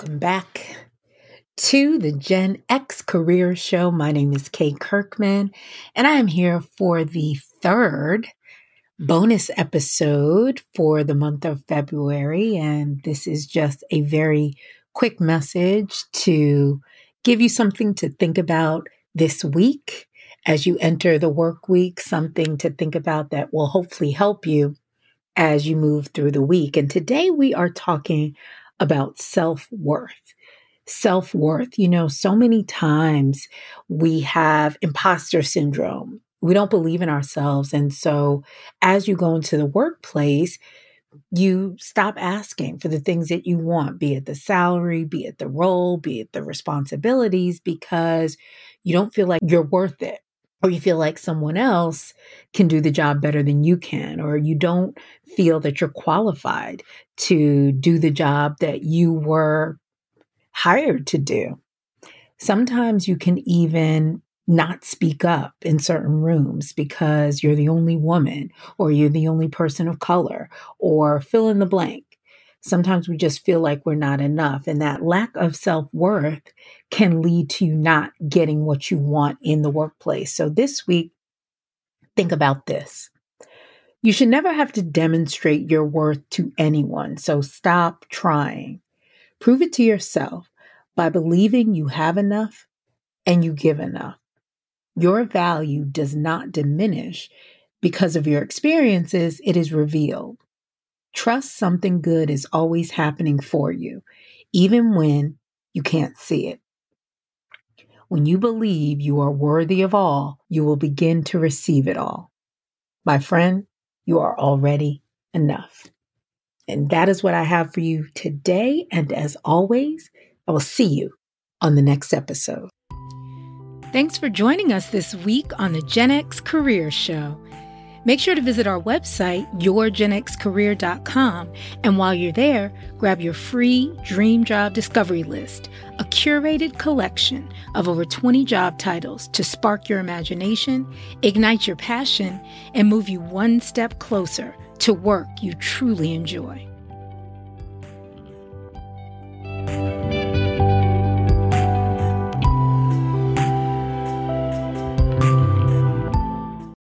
Welcome back to the Gen X Career Show. My name is Kay Kirkman, and I am here for the third bonus episode for the month of February. And this is just a very quick message to give you something to think about this week as you enter the work week, something to think about that will hopefully help you as you move through the week. And today we are talking about self worth. Self worth. You know, so many times we have imposter syndrome. We don't believe in ourselves. And so as you go into the workplace, you stop asking for the things that you want, be it the salary, be it the role, be it the responsibilities, because you don't feel like you're worth it or you feel like someone else can do the job better than you can, or you don't feel that you're qualified to do the job that you were hired to do. Sometimes you can even not speak up in certain rooms because you're the only woman, or you're the only person of color, or fill in the blank. Sometimes we just feel like we're not enough. And that lack of self worth can lead to you not getting what you want in the workplace. So this week, think about this. You should never have to demonstrate your worth to anyone. So stop trying. Prove it to yourself by believing you have enough and you give enough. Your value does not diminish because of your experiences, it is revealed. Trust something good is always happening for you, even when you can't see it. When you believe you are worthy of all, you will begin to receive it all. My friend, you are already enough. And that is what I have for you today. And as always, I will see you on the next episode. Thanks for joining us this week on the Gen X Career Show. Make sure to visit our website, yourgenxcareer.com, and while you're there, grab your free Dream Job Discovery List, a curated collection of over 20 job titles to spark your imagination, ignite your passion, and move you one step closer to work you truly enjoy.